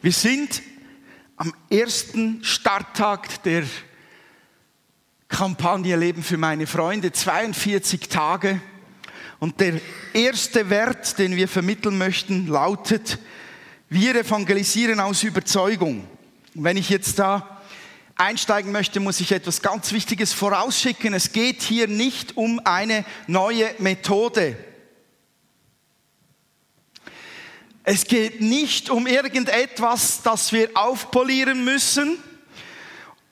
Wir sind am ersten Starttag der Kampagne Leben für meine Freunde, 42 Tage. Und der erste Wert, den wir vermitteln möchten, lautet, wir evangelisieren aus Überzeugung. Und wenn ich jetzt da einsteigen möchte, muss ich etwas ganz Wichtiges vorausschicken. Es geht hier nicht um eine neue Methode. Es geht nicht um irgendetwas, das wir aufpolieren müssen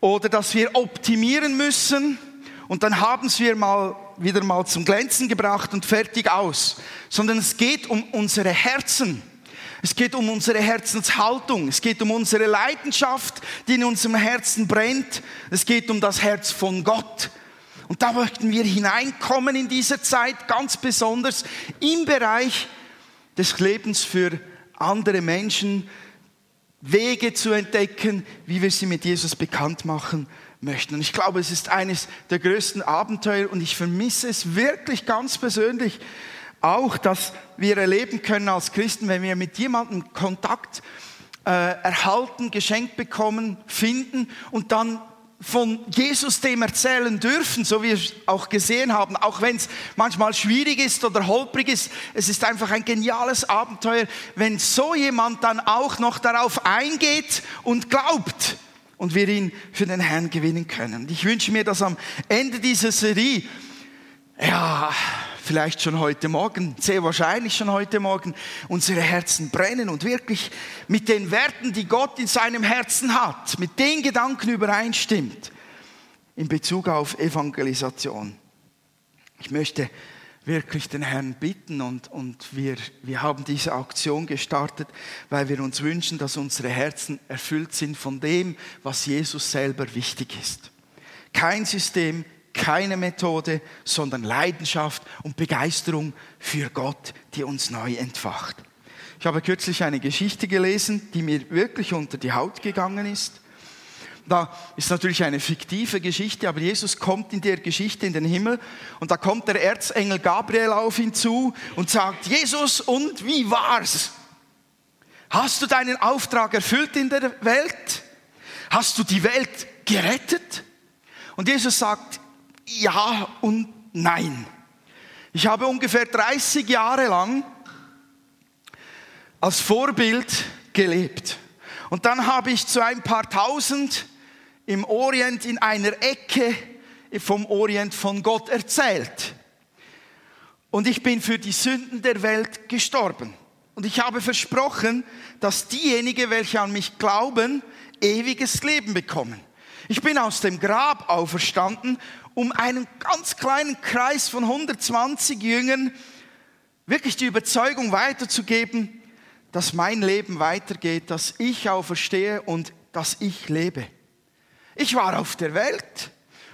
oder das wir optimieren müssen und dann haben wir mal wieder mal zum Glänzen gebracht und fertig aus, sondern es geht um unsere Herzen. Es geht um unsere Herzenshaltung. Es geht um unsere Leidenschaft, die in unserem Herzen brennt. Es geht um das Herz von Gott. Und da möchten wir hineinkommen in dieser Zeit, ganz besonders im Bereich des Lebens für andere Menschen, Wege zu entdecken, wie wir sie mit Jesus bekannt machen möchten. Und ich glaube, es ist eines der größten Abenteuer und ich vermisse es wirklich ganz persönlich auch, dass wir erleben können als Christen, wenn wir mit jemandem Kontakt äh, erhalten, geschenkt bekommen, finden und dann von Jesus dem erzählen dürfen, so wie wir es auch gesehen haben, auch wenn es manchmal schwierig ist oder holprig ist. Es ist einfach ein geniales Abenteuer, wenn so jemand dann auch noch darauf eingeht und glaubt und wir ihn für den Herrn gewinnen können. Ich wünsche mir, dass am Ende dieser Serie, ja, vielleicht schon heute Morgen, sehr wahrscheinlich schon heute Morgen, unsere Herzen brennen und wirklich mit den Werten, die Gott in seinem Herzen hat, mit den Gedanken übereinstimmt in Bezug auf Evangelisation. Ich möchte wirklich den Herrn bitten und, und wir, wir haben diese Aktion gestartet, weil wir uns wünschen, dass unsere Herzen erfüllt sind von dem, was Jesus selber wichtig ist. Kein System, keine Methode, sondern Leidenschaft und Begeisterung für Gott, die uns neu entfacht. Ich habe kürzlich eine Geschichte gelesen, die mir wirklich unter die Haut gegangen ist. Da ist natürlich eine fiktive Geschichte, aber Jesus kommt in der Geschichte in den Himmel und da kommt der Erzengel Gabriel auf ihn zu und sagt, Jesus, und wie war's? Hast du deinen Auftrag erfüllt in der Welt? Hast du die Welt gerettet? Und Jesus sagt, ja und nein. Ich habe ungefähr 30 Jahre lang als Vorbild gelebt. Und dann habe ich zu ein paar tausend im Orient in einer Ecke vom Orient von Gott erzählt. Und ich bin für die Sünden der Welt gestorben. Und ich habe versprochen, dass diejenigen, welche an mich glauben, ewiges Leben bekommen. Ich bin aus dem Grab auferstanden um einen ganz kleinen Kreis von 120 Jüngern wirklich die Überzeugung weiterzugeben, dass mein Leben weitergeht, dass ich auferstehe und dass ich lebe. Ich war auf der Welt,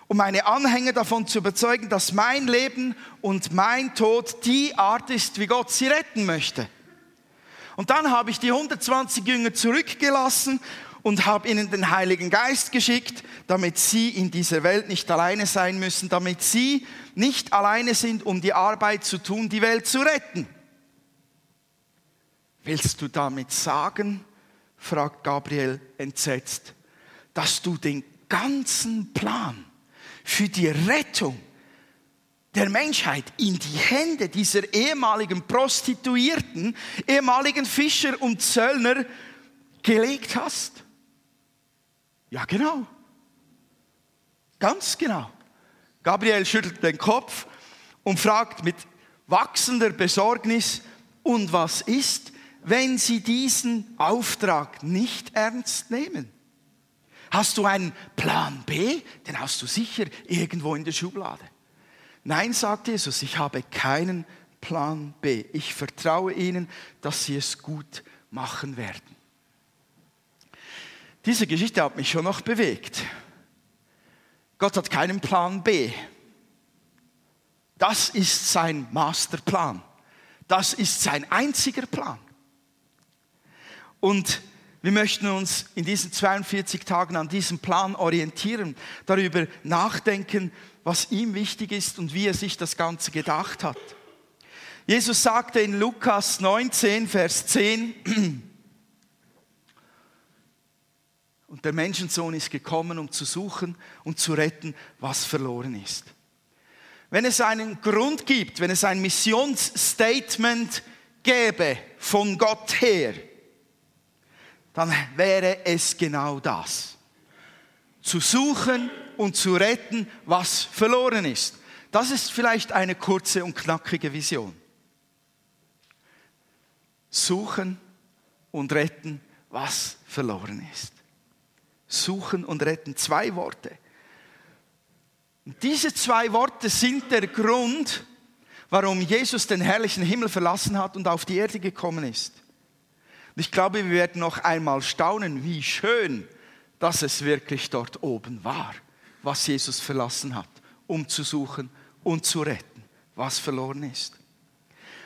um meine Anhänger davon zu überzeugen, dass mein Leben und mein Tod die Art ist, wie Gott sie retten möchte. Und dann habe ich die 120 Jünger zurückgelassen und habe ihnen den Heiligen Geist geschickt, damit sie in dieser Welt nicht alleine sein müssen, damit sie nicht alleine sind, um die Arbeit zu tun, die Welt zu retten. Willst du damit sagen, fragt Gabriel entsetzt, dass du den ganzen Plan für die Rettung der Menschheit in die Hände dieser ehemaligen Prostituierten, ehemaligen Fischer und Zöllner gelegt hast? Ja, genau. Ganz genau. Gabriel schüttelt den Kopf und fragt mit wachsender Besorgnis, und was ist, wenn Sie diesen Auftrag nicht ernst nehmen? Hast du einen Plan B? Den hast du sicher irgendwo in der Schublade. Nein, sagt Jesus, ich habe keinen Plan B. Ich vertraue Ihnen, dass Sie es gut machen werden. Diese Geschichte hat mich schon noch bewegt. Gott hat keinen Plan B. Das ist sein Masterplan. Das ist sein einziger Plan. Und wir möchten uns in diesen 42 Tagen an diesem Plan orientieren, darüber nachdenken, was ihm wichtig ist und wie er sich das Ganze gedacht hat. Jesus sagte in Lukas 19, Vers 10, der Menschensohn ist gekommen, um zu suchen und zu retten, was verloren ist. Wenn es einen Grund gibt, wenn es ein Missionsstatement gäbe von Gott her, dann wäre es genau das. Zu suchen und zu retten, was verloren ist. Das ist vielleicht eine kurze und knackige Vision. Suchen und retten, was verloren ist. Suchen und retten, zwei Worte. Und diese zwei Worte sind der Grund, warum Jesus den herrlichen Himmel verlassen hat und auf die Erde gekommen ist. Und ich glaube, wir werden noch einmal staunen, wie schön, dass es wirklich dort oben war, was Jesus verlassen hat, um zu suchen und zu retten, was verloren ist.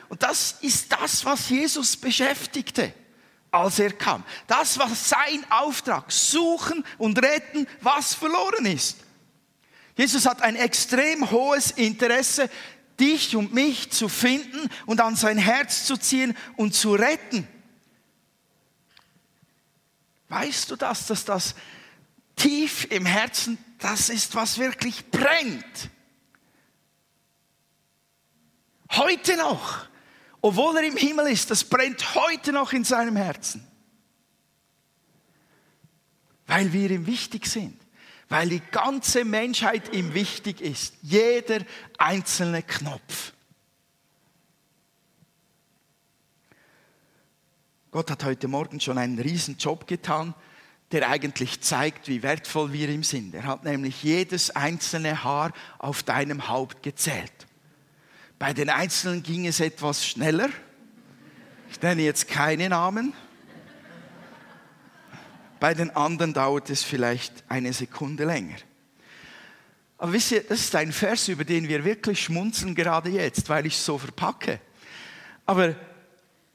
Und das ist das, was Jesus beschäftigte, als er kam. Das war sein Auftrag, suchen und retten, was verloren ist. Jesus hat ein extrem hohes Interesse, dich und mich zu finden und an sein Herz zu ziehen und zu retten. Weißt du das, dass das tief im Herzen, das ist, was wirklich brennt? Heute noch, obwohl er im Himmel ist, das brennt heute noch in seinem Herzen. Weil wir ihm wichtig sind, weil die ganze Menschheit ihm wichtig ist, jeder einzelne Knopf. Gott hat heute Morgen schon einen riesen Job getan, der eigentlich zeigt, wie wertvoll wir ihm sind. Er hat nämlich jedes einzelne Haar auf deinem Haupt gezählt. Bei den Einzelnen ging es etwas schneller. Ich nenne jetzt keine Namen. Bei den anderen dauert es vielleicht eine Sekunde länger. Aber wisst ihr, das ist ein Vers, über den wir wirklich schmunzeln gerade jetzt, weil ich es so verpacke. Aber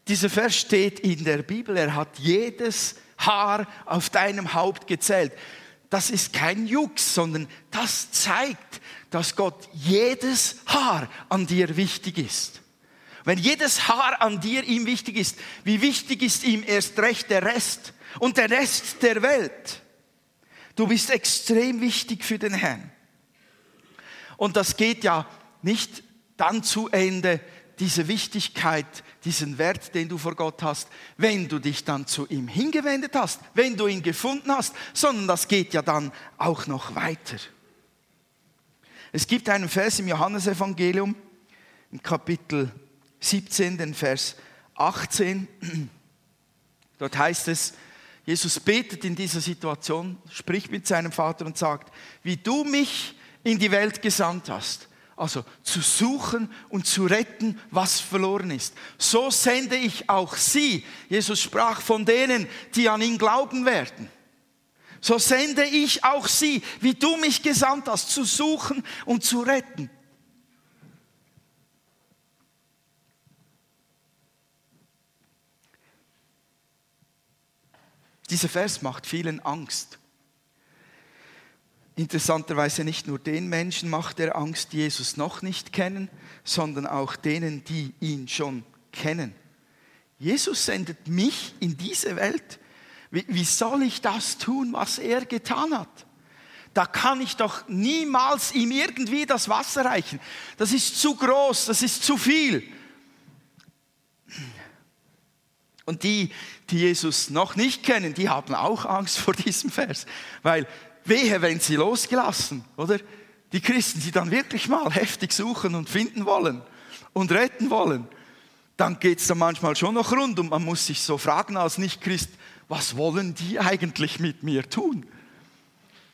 dieser Vers steht in der Bibel. Er hat jedes Haar auf deinem Haupt gezählt. Das ist kein Jux, sondern das zeigt, dass Gott jedes Haar an dir wichtig ist. Wenn jedes Haar an dir ihm wichtig ist, wie wichtig ist ihm erst recht der Rest und der Rest der Welt? Du bist extrem wichtig für den Herrn. Und das geht ja nicht dann zu Ende, diese Wichtigkeit, diesen Wert, den du vor Gott hast, wenn du dich dann zu ihm hingewendet hast, wenn du ihn gefunden hast, sondern das geht ja dann auch noch weiter. Es gibt einen Vers im Johannesevangelium, im Kapitel 17, den Vers 18. Dort heißt es, Jesus betet in dieser Situation, spricht mit seinem Vater und sagt, wie du mich in die Welt gesandt hast, also zu suchen und zu retten, was verloren ist. So sende ich auch sie. Jesus sprach von denen, die an ihn glauben werden. So sende ich auch sie, wie du mich gesandt hast, zu suchen und zu retten. Dieser Vers macht vielen Angst. Interessanterweise nicht nur den Menschen macht er Angst, die Jesus noch nicht kennen, sondern auch denen, die ihn schon kennen. Jesus sendet mich in diese Welt. Wie, wie soll ich das tun, was er getan hat? Da kann ich doch niemals ihm irgendwie das Wasser reichen. Das ist zu groß, das ist zu viel. Und die, die Jesus noch nicht kennen, die haben auch Angst vor diesem Vers, weil wehe, wenn sie losgelassen, oder? Die Christen, die dann wirklich mal heftig suchen und finden wollen und retten wollen, dann geht es dann manchmal schon noch rund und man muss sich so fragen als Nicht-Christ, was wollen die eigentlich mit mir tun?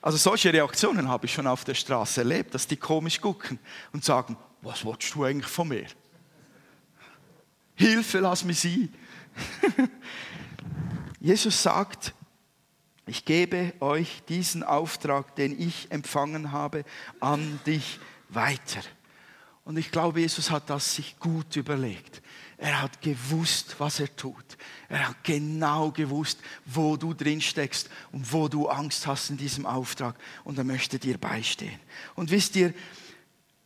Also solche Reaktionen habe ich schon auf der Straße erlebt, dass die komisch gucken und sagen, was willst du eigentlich von mir? Hilfe, lass mich sie. Jesus sagt, ich gebe euch diesen Auftrag, den ich empfangen habe, an dich weiter. Und ich glaube, Jesus hat das sich gut überlegt. Er hat gewusst, was er tut. Er hat genau gewusst, wo du drin steckst und wo du Angst hast in diesem Auftrag. Und er möchte dir beistehen. Und wisst ihr,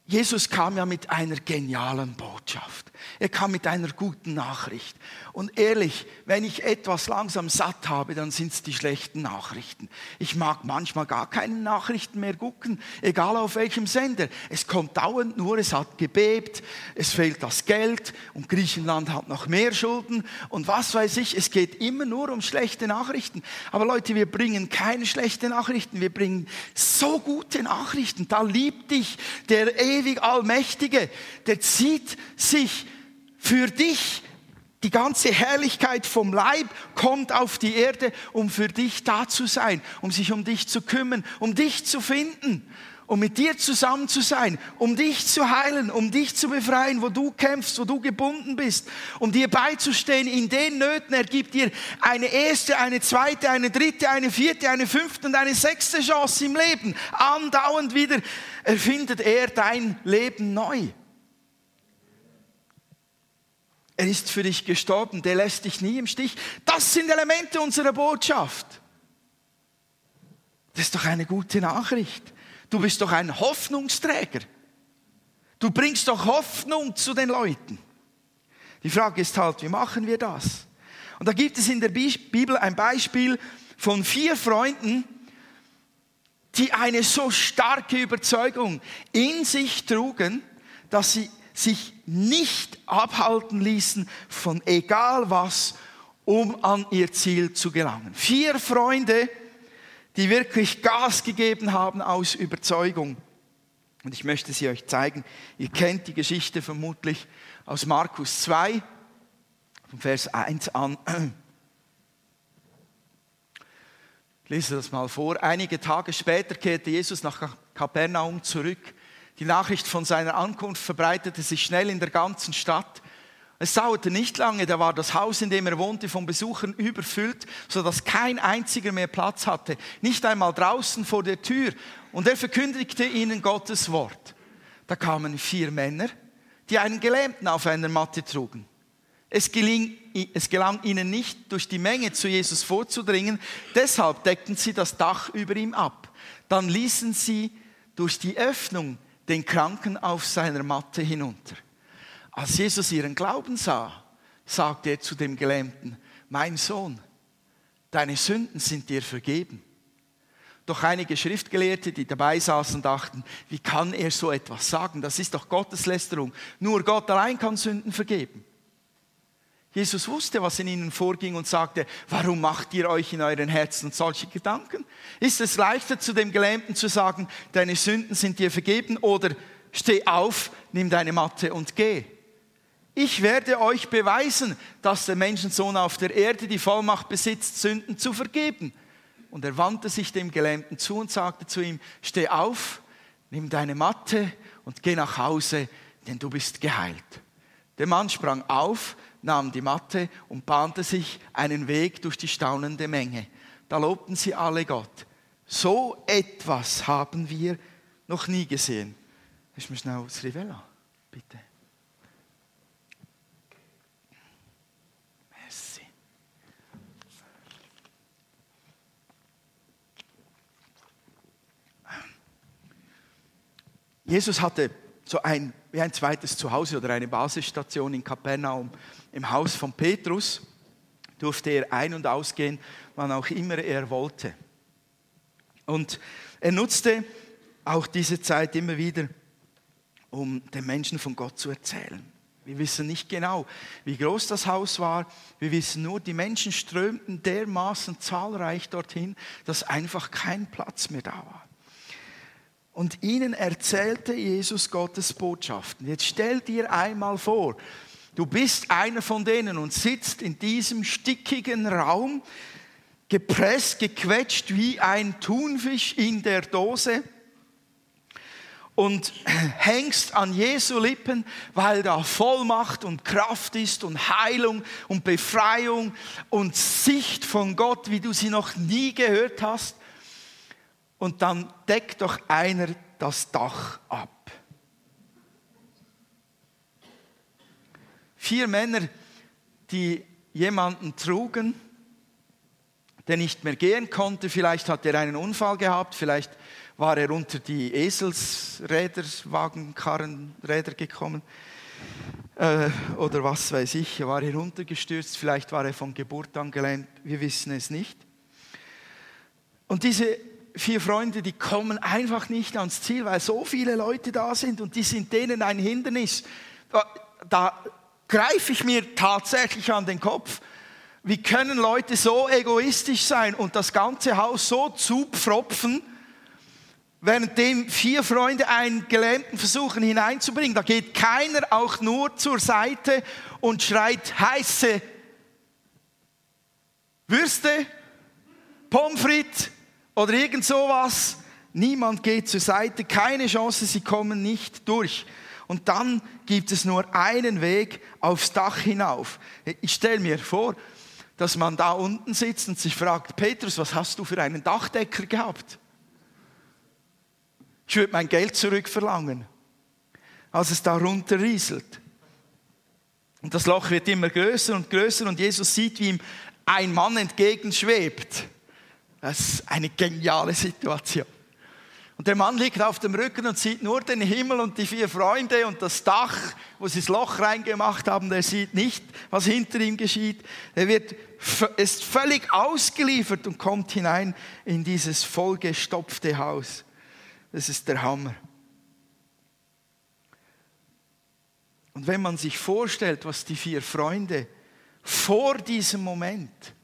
Jesus kam ja mit einer genialen Botschaft. Er kam mit einer guten Nachricht. Und ehrlich, wenn ich etwas langsam satt habe, dann sind es die schlechten Nachrichten. Ich mag manchmal gar keine Nachrichten mehr gucken, egal auf welchem Sender. Es kommt dauernd nur, es hat gebebt, es fehlt das Geld und Griechenland hat noch mehr Schulden und was weiß ich. Es geht immer nur um schlechte Nachrichten. Aber Leute, wir bringen keine schlechten Nachrichten, wir bringen so gute Nachrichten. Da liebt dich der ewig Allmächtige, der zieht sich für dich die ganze Herrlichkeit vom Leib kommt auf die Erde, um für dich da zu sein, um sich um dich zu kümmern, um dich zu finden, um mit dir zusammen zu sein, um dich zu heilen, um dich zu befreien, wo du kämpfst, wo du gebunden bist, um dir beizustehen in den Nöten. Er gibt dir eine erste, eine zweite, eine dritte, eine vierte, eine fünfte und eine sechste Chance im Leben. Andauernd wieder erfindet er dein Leben neu. Er ist für dich gestorben, der lässt dich nie im Stich. Das sind Elemente unserer Botschaft. Das ist doch eine gute Nachricht. Du bist doch ein Hoffnungsträger. Du bringst doch Hoffnung zu den Leuten. Die Frage ist halt, wie machen wir das? Und da gibt es in der Bibel ein Beispiel von vier Freunden, die eine so starke Überzeugung in sich trugen, dass sie sich nicht abhalten ließen von egal was, um an ihr Ziel zu gelangen. Vier Freunde, die wirklich Gas gegeben haben aus Überzeugung. Und ich möchte sie euch zeigen. Ihr kennt die Geschichte vermutlich aus Markus 2, von Vers 1 an. Ich lese das mal vor. Einige Tage später kehrte Jesus nach Kapernaum zurück die Nachricht von seiner Ankunft verbreitete sich schnell in der ganzen Stadt. Es dauerte nicht lange, da war das Haus, in dem er wohnte, von Besuchern überfüllt, sodass kein einziger mehr Platz hatte, nicht einmal draußen vor der Tür. Und er verkündigte ihnen Gottes Wort. Da kamen vier Männer, die einen Gelähmten auf einer Matte trugen. Es, geling, es gelang ihnen nicht, durch die Menge zu Jesus vorzudringen, deshalb deckten sie das Dach über ihm ab. Dann ließen sie durch die Öffnung den Kranken auf seiner Matte hinunter. Als Jesus ihren Glauben sah, sagte er zu dem Gelähmten, mein Sohn, deine Sünden sind dir vergeben. Doch einige Schriftgelehrte, die dabei saßen, dachten, wie kann er so etwas sagen? Das ist doch Gotteslästerung. Nur Gott allein kann Sünden vergeben. Jesus wusste, was in ihnen vorging und sagte, warum macht ihr euch in euren Herzen solche Gedanken? Ist es leichter zu dem Gelähmten zu sagen, deine Sünden sind dir vergeben oder steh auf, nimm deine Matte und geh? Ich werde euch beweisen, dass der Menschensohn auf der Erde die Vollmacht besitzt, Sünden zu vergeben. Und er wandte sich dem Gelähmten zu und sagte zu ihm, steh auf, nimm deine Matte und geh nach Hause, denn du bist geheilt. Der Mann sprang auf, nahm die Matte und bahnte sich einen Weg durch die staunende Menge. Da lobten sie alle Gott. So etwas haben wir noch nie gesehen. Ich mir schnell das Rivella, bitte. Merci. Jesus hatte so ein, wie ein zweites Zuhause oder eine Basisstation in Kapernaum im Haus von Petrus durfte er ein- und ausgehen, wann auch immer er wollte. Und er nutzte auch diese Zeit immer wieder, um den Menschen von Gott zu erzählen. Wir wissen nicht genau, wie groß das Haus war. Wir wissen nur, die Menschen strömten dermaßen zahlreich dorthin, dass einfach kein Platz mehr da war. Und ihnen erzählte Jesus Gottes Botschaften. Jetzt stell dir einmal vor, Du bist einer von denen und sitzt in diesem stickigen Raum, gepresst, gequetscht wie ein Thunfisch in der Dose und hängst an Jesu Lippen, weil da Vollmacht und Kraft ist und Heilung und Befreiung und Sicht von Gott, wie du sie noch nie gehört hast. Und dann deckt doch einer das Dach ab. Vier Männer, die jemanden trugen, der nicht mehr gehen konnte. Vielleicht hat er einen Unfall gehabt, vielleicht war er unter die Eselsräder, Wagenkarrenräder gekommen. äh, oder was weiß ich, er war heruntergestürzt, vielleicht war er von Geburt an gelähmt, wir wissen es nicht. Und diese vier Freunde, die kommen einfach nicht ans Ziel, weil so viele Leute da sind und die sind denen ein Hindernis. Da greife ich mir tatsächlich an den Kopf. Wie können Leute so egoistisch sein und das ganze Haus so zupfropfen, währenddem vier Freunde einen Gelähmten versuchen hineinzubringen? Da geht keiner auch nur zur Seite und schreit heiße Würste, Pommes frites oder irgend sowas. Niemand geht zur Seite, keine Chance, sie kommen nicht durch. Und dann gibt es nur einen Weg aufs Dach hinauf. Ich stelle mir vor, dass man da unten sitzt und sich fragt, Petrus, was hast du für einen Dachdecker gehabt? Ich würde mein Geld zurückverlangen, als es da runterrieselt. Und das Loch wird immer größer und größer und Jesus sieht, wie ihm ein Mann entgegenschwebt. Das ist eine geniale Situation. Und der Mann liegt auf dem Rücken und sieht nur den Himmel und die vier Freunde und das Dach, wo sie das Loch reingemacht haben. Der sieht nicht, was hinter ihm geschieht. Er wird, ist völlig ausgeliefert und kommt hinein in dieses vollgestopfte Haus. Das ist der Hammer. Und wenn man sich vorstellt, was die vier Freunde vor diesem Moment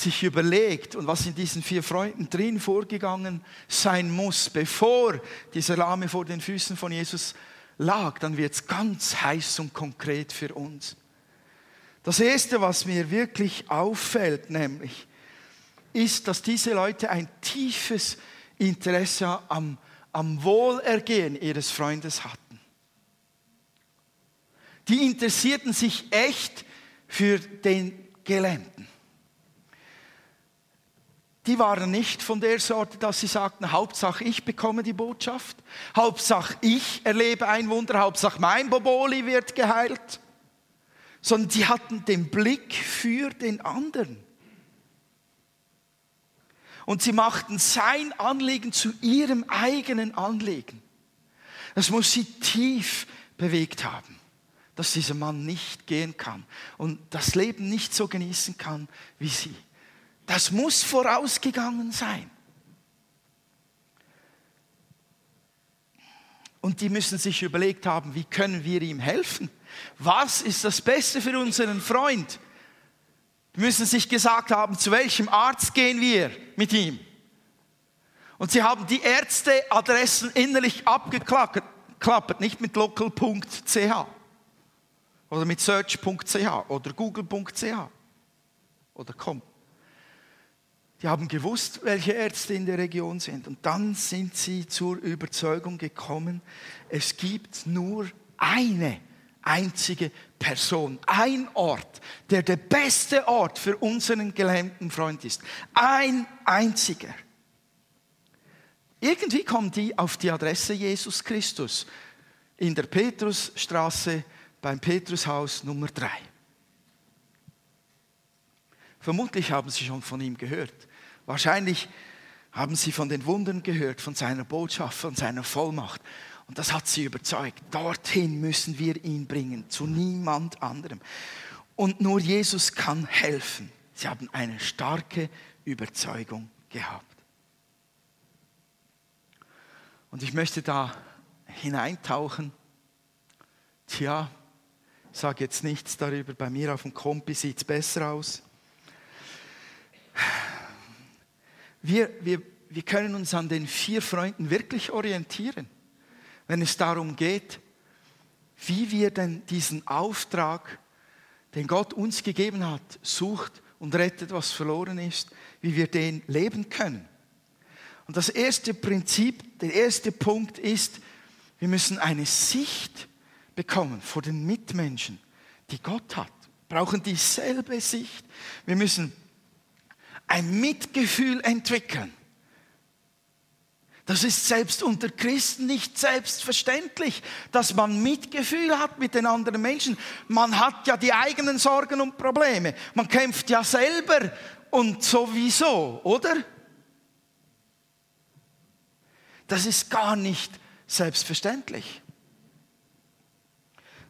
sich überlegt und was in diesen vier Freunden drin vorgegangen sein muss, bevor dieser Lahme vor den Füßen von Jesus lag, dann wird es ganz heiß und konkret für uns. Das Erste, was mir wirklich auffällt, nämlich, ist, dass diese Leute ein tiefes Interesse am, am Wohlergehen ihres Freundes hatten. Die interessierten sich echt für den Gelähmten die waren nicht von der Sorte, dass sie sagten, Hauptsache ich bekomme die Botschaft, Hauptsache ich erlebe ein Wunder, Hauptsache mein Boboli wird geheilt, sondern sie hatten den Blick für den anderen. Und sie machten sein Anliegen zu ihrem eigenen Anliegen. Das muss sie tief bewegt haben, dass dieser Mann nicht gehen kann und das Leben nicht so genießen kann wie sie. Das muss vorausgegangen sein. Und die müssen sich überlegt haben, wie können wir ihm helfen? Was ist das Beste für unseren Freund? Die müssen sich gesagt haben, zu welchem Arzt gehen wir mit ihm? Und sie haben die Ärzteadressen innerlich abgeklappert, nicht mit local.ch oder mit search.ch oder google.ch oder com. Die haben gewusst, welche Ärzte in der Region sind. Und dann sind sie zur Überzeugung gekommen, es gibt nur eine einzige Person, ein Ort, der der beste Ort für unseren gelähmten Freund ist. Ein einziger. Irgendwie kommen die auf die Adresse Jesus Christus in der Petrusstraße beim Petrushaus Nummer 3. Vermutlich haben sie schon von ihm gehört. Wahrscheinlich haben sie von den Wundern gehört, von seiner Botschaft, von seiner Vollmacht. Und das hat sie überzeugt. Dorthin müssen wir ihn bringen, zu niemand anderem. Und nur Jesus kann helfen. Sie haben eine starke Überzeugung gehabt. Und ich möchte da hineintauchen. Tja, sage jetzt nichts darüber, bei mir auf dem Kompi sieht es besser aus. Wir, wir, wir können uns an den vier Freunden wirklich orientieren, wenn es darum geht, wie wir denn diesen Auftrag, den Gott uns gegeben hat, sucht und rettet, was verloren ist, wie wir den leben können. Und das erste Prinzip, der erste Punkt ist, wir müssen eine Sicht bekommen vor den Mitmenschen, die Gott hat. Wir brauchen dieselbe Sicht. Wir müssen ein Mitgefühl entwickeln. Das ist selbst unter Christen nicht selbstverständlich, dass man Mitgefühl hat mit den anderen Menschen. Man hat ja die eigenen Sorgen und Probleme. Man kämpft ja selber und sowieso, oder? Das ist gar nicht selbstverständlich.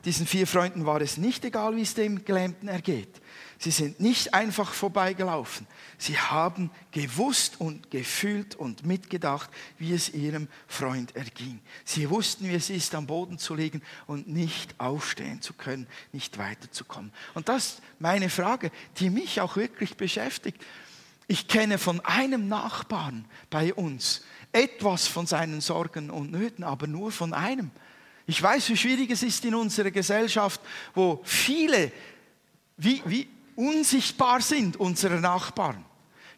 diesen vier Freunden war es nicht egal, wie es dem Gelähmten ergeht. Sie sind nicht einfach vorbeigelaufen. Sie haben gewusst und gefühlt und mitgedacht, wie es ihrem Freund erging. Sie wussten, wie es ist, am Boden zu liegen und nicht aufstehen zu können, nicht weiterzukommen. Und das ist meine Frage, die mich auch wirklich beschäftigt. Ich kenne von einem Nachbarn bei uns etwas von seinen Sorgen und Nöten, aber nur von einem. Ich weiß, wie schwierig es ist in unserer Gesellschaft, wo viele wie, wie unsichtbar sind, unsere Nachbarn.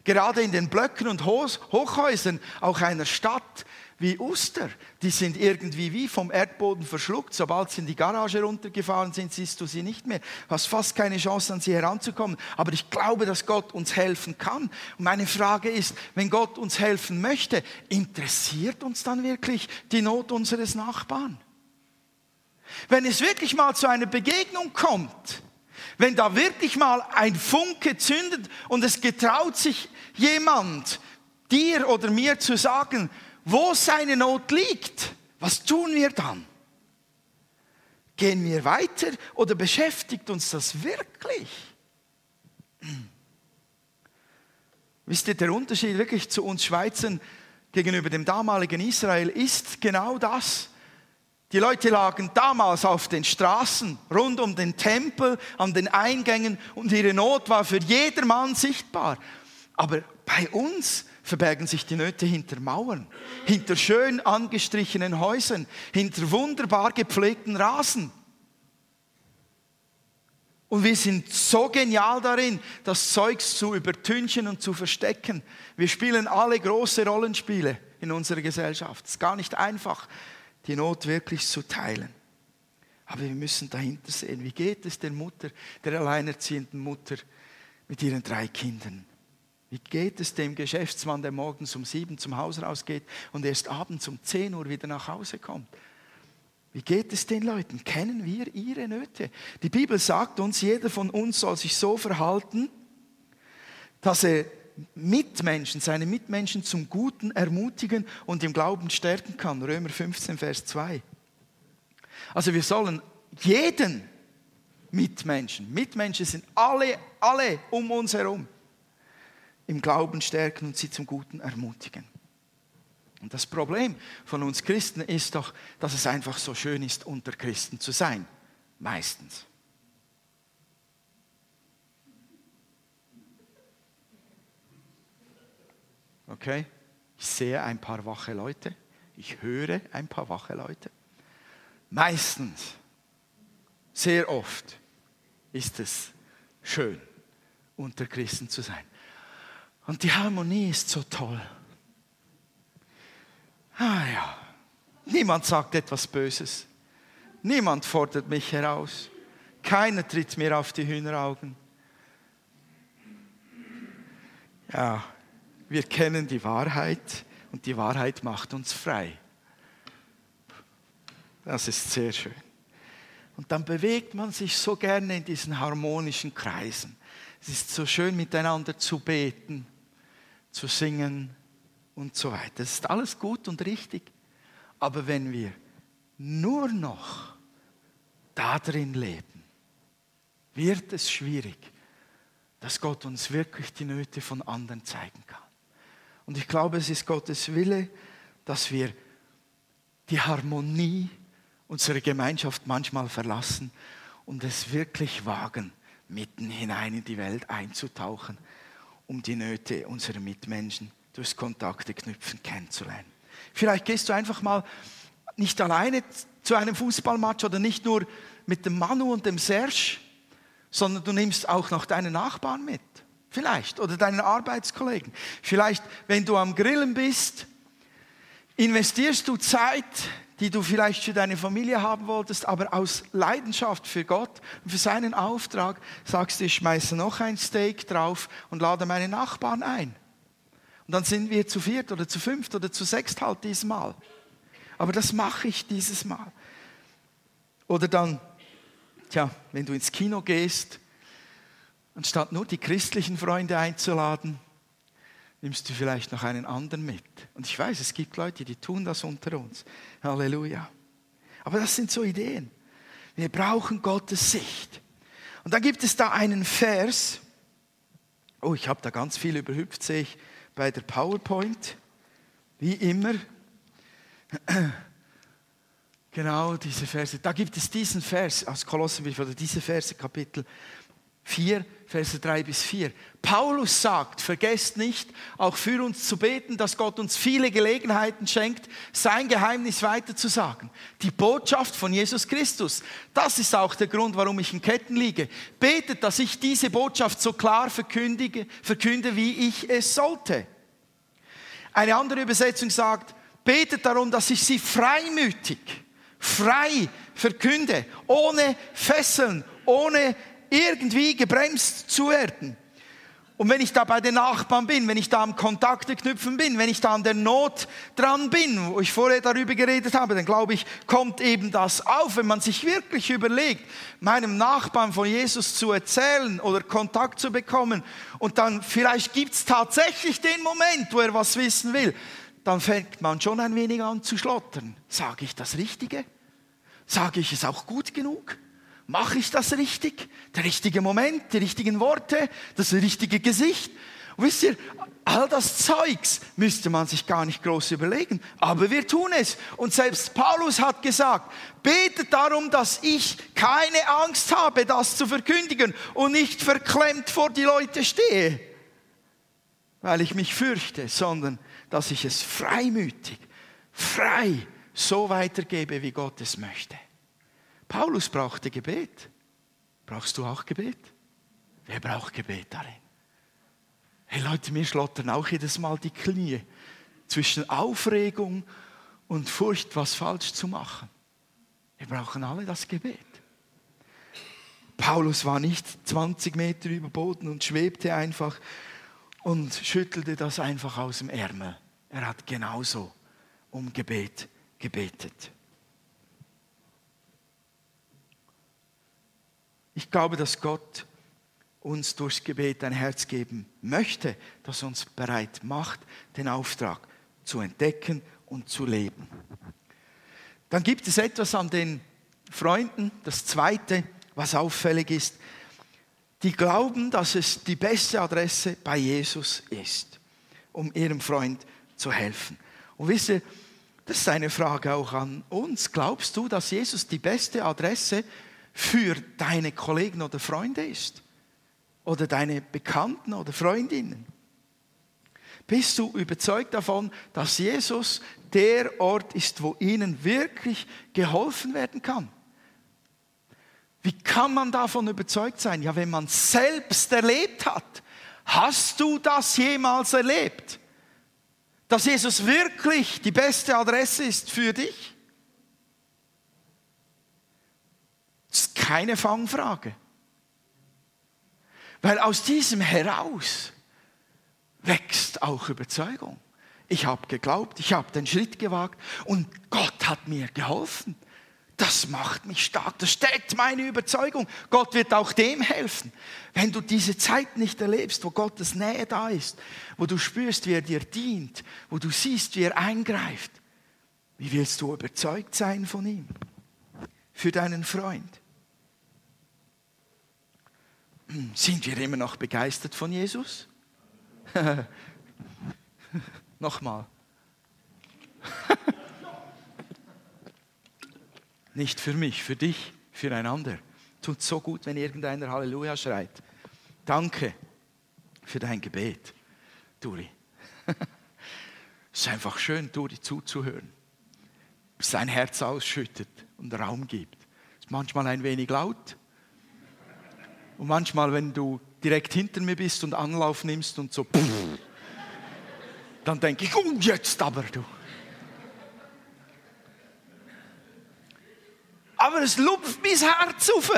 Gerade in den Blöcken und Hochhäusern, auch einer Stadt wie Uster, die sind irgendwie wie vom Erdboden verschluckt. Sobald sie in die Garage runtergefahren sind, siehst du sie nicht mehr. Du hast fast keine Chance, an sie heranzukommen. Aber ich glaube, dass Gott uns helfen kann. Und meine Frage ist, wenn Gott uns helfen möchte, interessiert uns dann wirklich die Not unseres Nachbarn? Wenn es wirklich mal zu einer Begegnung kommt, wenn da wirklich mal ein Funke zündet und es getraut sich jemand, dir oder mir zu sagen, wo seine Not liegt, was tun wir dann? Gehen wir weiter oder beschäftigt uns das wirklich? Hm. Wisst ihr, der Unterschied wirklich zu uns Schweizern gegenüber dem damaligen Israel ist genau das. Die Leute lagen damals auf den Straßen, rund um den Tempel, an den Eingängen und ihre Not war für jedermann sichtbar. Aber bei uns verbergen sich die Nöte hinter Mauern, hinter schön angestrichenen Häusern, hinter wunderbar gepflegten Rasen. Und wir sind so genial darin, das Zeugs zu übertünchen und zu verstecken. Wir spielen alle große Rollenspiele in unserer Gesellschaft. Es ist gar nicht einfach, die Not wirklich zu teilen. Aber wir müssen dahinter sehen, wie geht es der Mutter, der alleinerziehenden Mutter mit ihren drei Kindern? Wie geht es dem Geschäftsmann, der morgens um sieben zum Haus rausgeht und erst abends um zehn Uhr wieder nach Hause kommt? Wie geht es den Leuten? Kennen wir ihre Nöte? Die Bibel sagt uns, jeder von uns soll sich so verhalten, dass er Mitmenschen, seine Mitmenschen zum Guten ermutigen und im Glauben stärken kann. Römer 15, Vers 2. Also wir sollen jeden Mitmenschen, Mitmenschen sind alle, alle um uns herum, im Glauben stärken und sie zum Guten ermutigen. Und das Problem von uns Christen ist doch, dass es einfach so schön ist, unter Christen zu sein. Meistens. Okay? Ich sehe ein paar wache Leute. Ich höre ein paar wache Leute. Meistens, sehr oft ist es schön, unter Christen zu sein. Und die Harmonie ist so toll. Ah ja, niemand sagt etwas Böses. Niemand fordert mich heraus. Keiner tritt mir auf die Hühneraugen. Ja, wir kennen die Wahrheit und die Wahrheit macht uns frei. Das ist sehr schön. Und dann bewegt man sich so gerne in diesen harmonischen Kreisen. Es ist so schön miteinander zu beten, zu singen und so weiter. Das ist alles gut und richtig. Aber wenn wir nur noch da drin leben, wird es schwierig, dass Gott uns wirklich die Nöte von anderen zeigen kann. Und ich glaube, es ist Gottes Wille, dass wir die Harmonie unserer Gemeinschaft manchmal verlassen und es wirklich wagen, mitten hinein in die Welt einzutauchen, um die Nöte unserer Mitmenschen durch Kontakte knüpfen kennenzulernen. Vielleicht gehst du einfach mal nicht alleine zu einem Fußballmatch oder nicht nur mit dem Manu und dem Serge, sondern du nimmst auch noch deinen Nachbarn mit. Vielleicht. Oder deinen Arbeitskollegen. Vielleicht, wenn du am Grillen bist, investierst du Zeit, die du vielleicht für deine Familie haben wolltest, aber aus Leidenschaft für Gott und für seinen Auftrag sagst du, ich schmeiße noch ein Steak drauf und lade meine Nachbarn ein. Und dann sind wir zu viert oder zu fünft oder zu sechst halt diesmal. Aber das mache ich dieses Mal. Oder dann, tja, wenn du ins Kino gehst Anstatt nur die christlichen Freunde einzuladen, nimmst du vielleicht noch einen anderen mit. Und ich weiß, es gibt Leute, die tun das unter uns. Halleluja. Aber das sind so Ideen. Wir brauchen Gottes Sicht. Und dann gibt es da einen Vers. Oh, ich habe da ganz viel überhüpft, sehe ich bei der PowerPoint. Wie immer. Genau, diese Verse. Da gibt es diesen Vers aus Kolossenbrief oder diese Verse, Kapitel 4, Verse 3 bis 4. Paulus sagt, vergesst nicht, auch für uns zu beten, dass Gott uns viele Gelegenheiten schenkt, sein Geheimnis weiterzusagen. Die Botschaft von Jesus Christus. Das ist auch der Grund, warum ich in Ketten liege. Betet, dass ich diese Botschaft so klar verkündige, verkünde, wie ich es sollte. Eine andere Übersetzung sagt, betet darum, dass ich sie freimütig, frei verkünde, ohne Fesseln, ohne irgendwie gebremst zu werden. Und wenn ich da bei den Nachbarn bin, wenn ich da am Kontakte knüpfen bin, wenn ich da an der Not dran bin, wo ich vorher darüber geredet habe, dann glaube ich, kommt eben das auf, wenn man sich wirklich überlegt, meinem Nachbarn von Jesus zu erzählen oder Kontakt zu bekommen und dann vielleicht gibt es tatsächlich den Moment, wo er was wissen will, dann fängt man schon ein wenig an zu schlottern. Sage ich das Richtige? Sage ich es auch gut genug? Mache ich das richtig? Der richtige Moment, die richtigen Worte, das richtige Gesicht. Und wisst ihr, all das Zeugs müsste man sich gar nicht groß überlegen, aber wir tun es. Und selbst Paulus hat gesagt, betet darum, dass ich keine Angst habe, das zu verkündigen und nicht verklemmt vor die Leute stehe, weil ich mich fürchte, sondern dass ich es freimütig, frei so weitergebe, wie Gott es möchte. Paulus brauchte Gebet. Brauchst du auch Gebet? Wer braucht Gebet darin? Hey Leute, mir schlottern auch jedes Mal die Knie zwischen Aufregung und Furcht, was falsch zu machen. Wir brauchen alle das Gebet. Paulus war nicht 20 Meter über Boden und schwebte einfach und schüttelte das einfach aus dem Ärmel. Er hat genauso um Gebet gebetet. Ich glaube, dass Gott uns durchs Gebet ein Herz geben möchte, das uns bereit macht, den Auftrag zu entdecken und zu leben. Dann gibt es etwas an den Freunden, das Zweite, was auffällig ist. Die glauben, dass es die beste Adresse bei Jesus ist, um ihrem Freund zu helfen. Und wisst ihr, das ist eine Frage auch an uns. Glaubst du, dass Jesus die beste Adresse ist? Für deine Kollegen oder Freunde ist oder deine Bekannten oder Freundinnen? Bist du überzeugt davon, dass Jesus der Ort ist, wo ihnen wirklich geholfen werden kann? Wie kann man davon überzeugt sein? Ja, wenn man selbst erlebt hat. Hast du das jemals erlebt? Dass Jesus wirklich die beste Adresse ist für dich? Das ist keine Fangfrage. Weil aus diesem heraus wächst auch Überzeugung. Ich habe geglaubt, ich habe den Schritt gewagt und Gott hat mir geholfen. Das macht mich stark, das stärkt meine Überzeugung. Gott wird auch dem helfen. Wenn du diese Zeit nicht erlebst, wo Gottes Nähe da ist, wo du spürst, wie er dir dient, wo du siehst, wie er eingreift, wie willst du überzeugt sein von ihm? Für deinen Freund. Sind wir immer noch begeistert von Jesus? Nochmal. Nicht für mich, für dich, für einander. Tut so gut, wenn irgendeiner Halleluja schreit. Danke für dein Gebet, Duri. Es ist einfach schön, Duri zuzuhören. Sein Herz ausschüttet und Raum gibt. Ist manchmal ein wenig laut, und manchmal, wenn du direkt hinter mir bist und Anlauf nimmst und so, dann denke ich, oh, jetzt aber du. Aber es lupft mein Herz auf.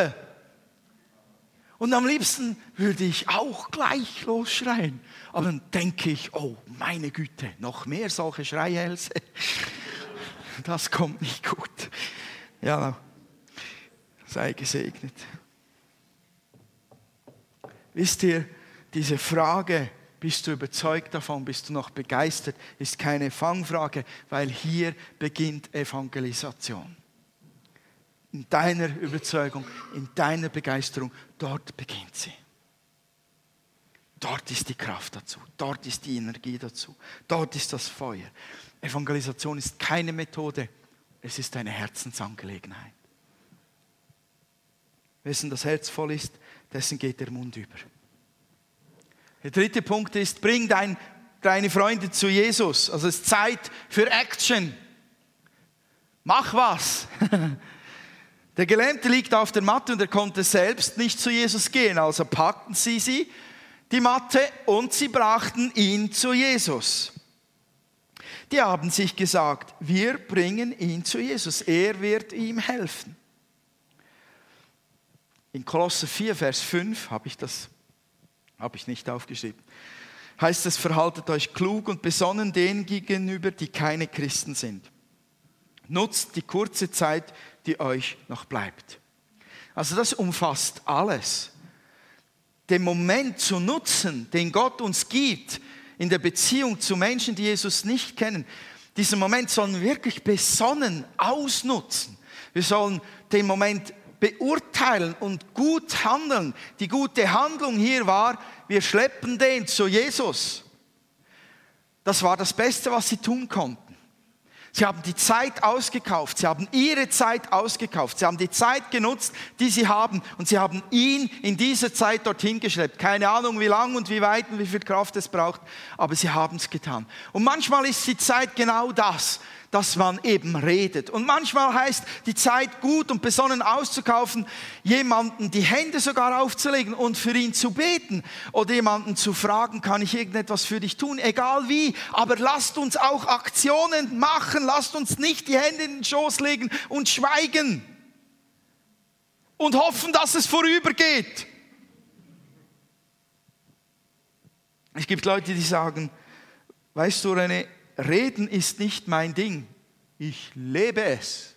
Und am liebsten würde ich auch gleich losschreien. Aber dann denke ich, oh meine Güte, noch mehr solche Schreihälse. Das kommt nicht gut. Ja, sei gesegnet. Wisst ihr, diese Frage, bist du überzeugt davon, bist du noch begeistert, ist keine Fangfrage, weil hier beginnt Evangelisation. in deiner Überzeugung, in deiner Begeisterung, dort beginnt sie. Dort ist die Kraft dazu, dort ist die Energie dazu, dort ist das Feuer. Evangelisation ist keine Methode, es ist eine Herzensangelegenheit. Wessen das Herz voll ist, dessen geht der Mund über. Der dritte Punkt ist, bring dein, deine Freunde zu Jesus. Also es ist Zeit für Action. Mach was. Der Gelähmte liegt auf der Matte und er konnte selbst nicht zu Jesus gehen. Also packten sie sie, die Matte, und sie brachten ihn zu Jesus. Die haben sich gesagt, wir bringen ihn zu Jesus. Er wird ihm helfen. In Kolosse 4, Vers 5 habe ich das habe ich nicht aufgeschrieben. Heißt es, verhaltet euch klug und besonnen denen gegenüber, die keine Christen sind. Nutzt die kurze Zeit, die euch noch bleibt. Also das umfasst alles. Den Moment zu nutzen, den Gott uns gibt in der Beziehung zu Menschen, die Jesus nicht kennen, diesen Moment sollen wir wirklich besonnen ausnutzen. Wir sollen den Moment beurteilen und gut handeln. Die gute Handlung hier war, wir schleppen den zu Jesus. Das war das Beste, was sie tun konnten. Sie haben die Zeit ausgekauft, sie haben ihre Zeit ausgekauft, sie haben die Zeit genutzt, die sie haben und sie haben ihn in dieser Zeit dorthin geschleppt. Keine Ahnung, wie lang und wie weit und wie viel Kraft es braucht, aber sie haben es getan. Und manchmal ist die Zeit genau das, dass man eben redet. Und manchmal heißt die Zeit gut und besonnen auszukaufen, jemanden die Hände sogar aufzulegen und für ihn zu beten oder jemanden zu fragen, kann ich irgendetwas für dich tun, egal wie. Aber lasst uns auch Aktionen machen, lasst uns nicht die Hände in den Schoß legen und schweigen und hoffen, dass es vorübergeht. Es gibt Leute, die sagen, weißt du, René, Reden ist nicht mein Ding. Ich lebe es.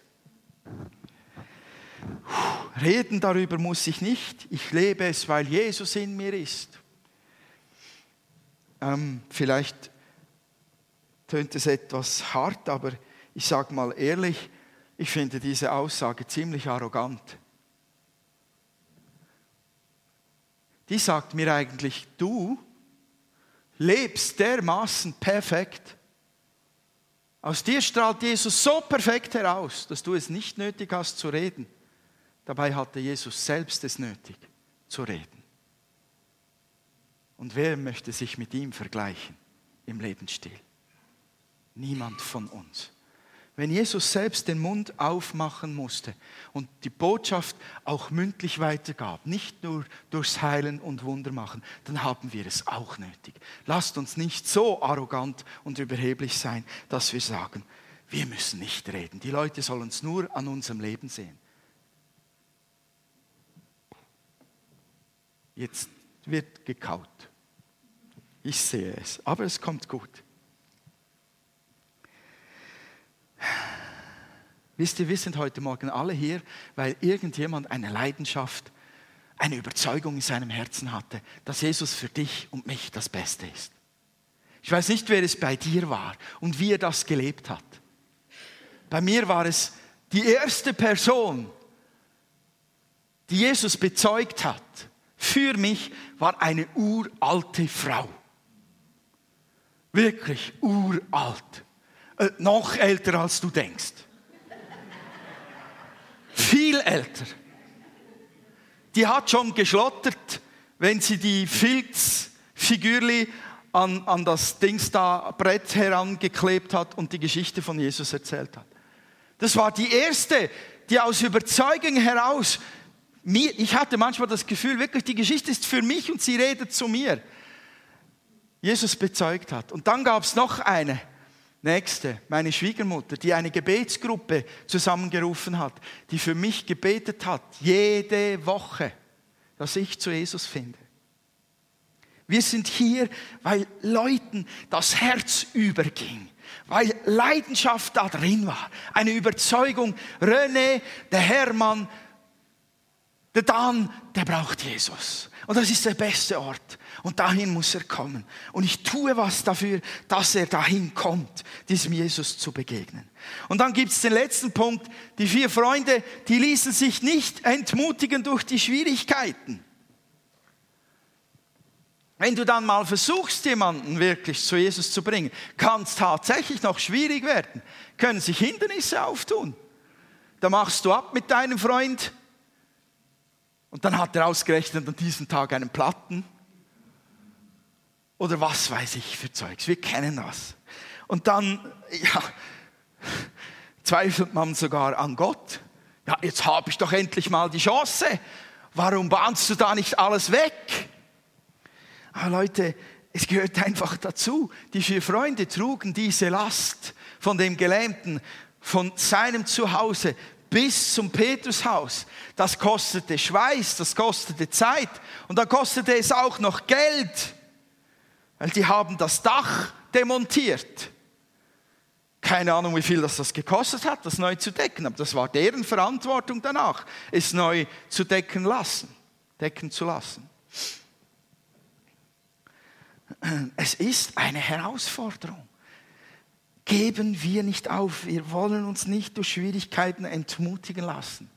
Reden darüber muss ich nicht. Ich lebe es, weil Jesus in mir ist. Ähm, vielleicht tönt es etwas hart, aber ich sage mal ehrlich, ich finde diese Aussage ziemlich arrogant. Die sagt mir eigentlich, du lebst dermaßen perfekt, aus dir strahlt Jesus so perfekt heraus, dass du es nicht nötig hast zu reden. Dabei hatte Jesus selbst es nötig zu reden. Und wer möchte sich mit ihm vergleichen im Lebensstil? Niemand von uns. Wenn Jesus selbst den Mund aufmachen musste und die Botschaft auch mündlich weitergab, nicht nur durchs Heilen und Wunder machen, dann haben wir es auch nötig. Lasst uns nicht so arrogant und überheblich sein, dass wir sagen, wir müssen nicht reden. Die Leute sollen es nur an unserem Leben sehen. Jetzt wird gekaut. Ich sehe es, aber es kommt gut. Wisst ihr, wir sind heute Morgen alle hier, weil irgendjemand eine Leidenschaft, eine Überzeugung in seinem Herzen hatte, dass Jesus für dich und mich das Beste ist. Ich weiß nicht, wer es bei dir war und wie er das gelebt hat. Bei mir war es die erste Person, die Jesus bezeugt hat, für mich war eine uralte Frau. Wirklich uralt. Äh, noch älter als du denkst. Viel älter. Die hat schon geschlottert, wenn sie die Filzfigürli an, an das Dings da Brett herangeklebt hat und die Geschichte von Jesus erzählt hat. Das war die erste, die aus Überzeugung heraus mir, ich hatte manchmal das Gefühl, wirklich, die Geschichte ist für mich und sie redet zu mir. Jesus bezeugt hat. Und dann gab es noch eine, Nächste, meine Schwiegermutter, die eine Gebetsgruppe zusammengerufen hat, die für mich gebetet hat, jede Woche, dass ich zu Jesus finde. Wir sind hier, weil Leuten das Herz überging, weil Leidenschaft da drin war, eine Überzeugung, René, der Hermann, der Dan, der braucht Jesus. Und das ist der beste Ort. Und dahin muss er kommen. Und ich tue was dafür, dass er dahin kommt, diesem Jesus zu begegnen. Und dann gibt es den letzten Punkt. Die vier Freunde, die ließen sich nicht entmutigen durch die Schwierigkeiten. Wenn du dann mal versuchst, jemanden wirklich zu Jesus zu bringen, kann es tatsächlich noch schwierig werden. Können sich Hindernisse auftun. Da machst du ab mit deinem Freund und dann hat er ausgerechnet an diesem Tag einen Platten oder was weiß ich für Zeugs. Wir kennen das. Und dann, ja, zweifelt man sogar an Gott. Ja, jetzt habe ich doch endlich mal die Chance. Warum bahnst du da nicht alles weg? Aber Leute, es gehört einfach dazu. Die vier Freunde trugen diese Last von dem Gelähmten, von seinem Zuhause bis zum Petrushaus. Das kostete Schweiß, das kostete Zeit und dann kostete es auch noch Geld, weil die haben das Dach demontiert. Keine Ahnung, wie viel das, das gekostet hat, das neu zu decken, aber das war deren Verantwortung danach, es neu zu decken lassen, decken zu lassen. Es ist eine Herausforderung. Geben wir nicht auf. Wir wollen uns nicht durch Schwierigkeiten entmutigen lassen.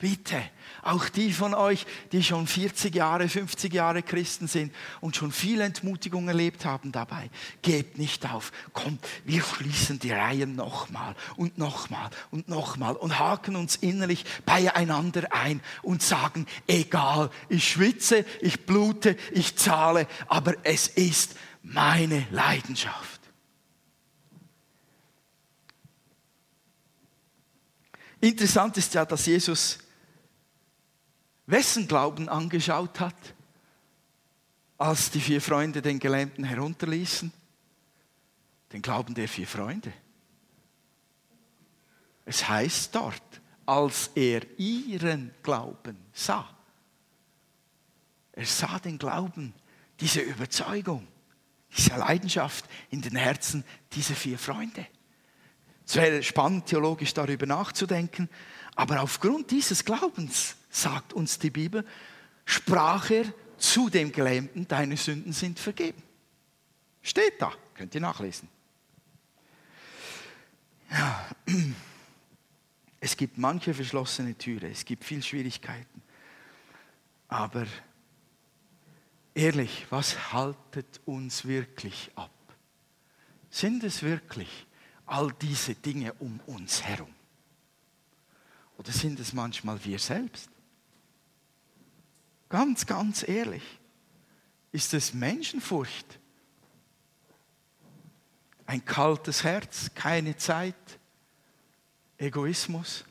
Bitte, auch die von euch, die schon 40 Jahre, 50 Jahre Christen sind und schon viel Entmutigung erlebt haben dabei, gebt nicht auf. Kommt, wir schließen die Reihen nochmal und nochmal und nochmal und haken uns innerlich beieinander ein und sagen, egal, ich schwitze, ich blute, ich zahle, aber es ist meine Leidenschaft. Interessant ist ja, dass Jesus wessen Glauben angeschaut hat, als die vier Freunde den Gelähmten herunterließen? Den Glauben der vier Freunde. Es heißt dort, als er ihren Glauben sah. Er sah den Glauben, diese Überzeugung, diese Leidenschaft in den Herzen dieser vier Freunde. Es wäre spannend, theologisch darüber nachzudenken, aber aufgrund dieses Glaubens sagt uns die Bibel, sprach er zu dem Gelähmten, deine Sünden sind vergeben. Steht da, könnt ihr nachlesen. Ja. Es gibt manche verschlossene Türe, es gibt viel Schwierigkeiten. Aber ehrlich, was haltet uns wirklich ab? Sind es wirklich all diese Dinge um uns herum? Oder sind es manchmal wir selbst? Ganz, ganz ehrlich. Ist es Menschenfurcht? Ein kaltes Herz, keine Zeit, Egoismus?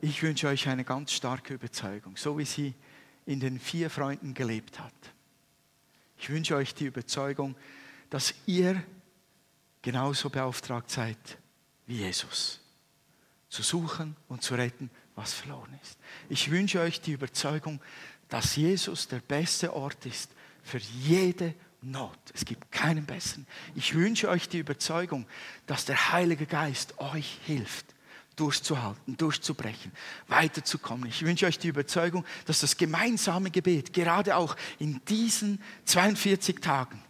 Ich wünsche euch eine ganz starke Überzeugung, so wie sie in den vier Freunden gelebt hat. Ich wünsche euch die Überzeugung, dass ihr genauso beauftragt seid wie Jesus. Zu suchen und zu retten, was verloren ist. Ich wünsche euch die Überzeugung, dass Jesus der beste Ort ist für jede Not. Es gibt keinen besseren. Ich wünsche euch die Überzeugung, dass der Heilige Geist euch hilft, durchzuhalten, durchzubrechen, weiterzukommen. Ich wünsche euch die Überzeugung, dass das gemeinsame Gebet, gerade auch in diesen 42 Tagen,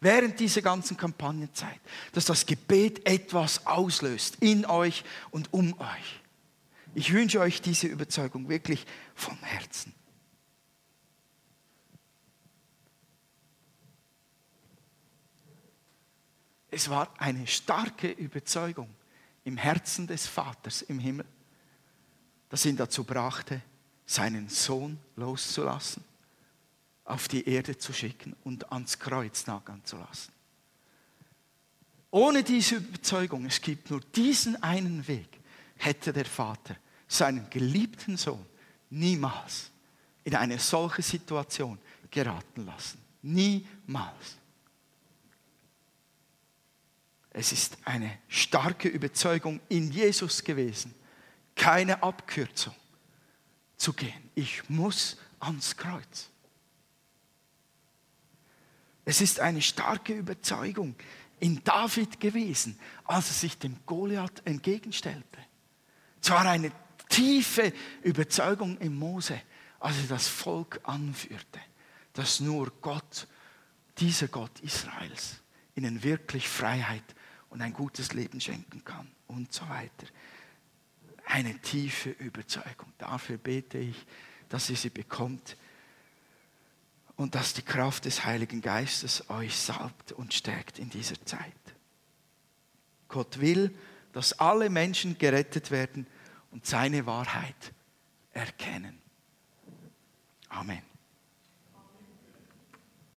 während dieser ganzen Kampagnenzeit, dass das Gebet etwas auslöst in euch und um euch. Ich wünsche euch diese Überzeugung wirklich vom Herzen. Es war eine starke Überzeugung im Herzen des Vaters im Himmel, das ihn dazu brachte, seinen Sohn loszulassen, auf die Erde zu schicken und ans Kreuz nageln zu lassen. Ohne diese Überzeugung, es gibt nur diesen einen Weg, hätte der Vater seinen geliebten Sohn niemals in eine solche Situation geraten lassen. Niemals. Es ist eine starke Überzeugung in Jesus gewesen, keine Abkürzung zu gehen. Ich muss ans Kreuz. Es ist eine starke Überzeugung in David gewesen, als er sich dem Goliath entgegenstellte. Es war eine tiefe Überzeugung in Mose, als er das Volk anführte, dass nur Gott, dieser Gott Israels, ihnen wirklich Freiheit und ein gutes Leben schenken kann und so weiter. Eine tiefe Überzeugung. Dafür bete ich, dass ihr sie bekommt und dass die Kraft des Heiligen Geistes euch salbt und stärkt in dieser Zeit. Gott will, dass alle Menschen gerettet werden und seine Wahrheit erkennen. Amen.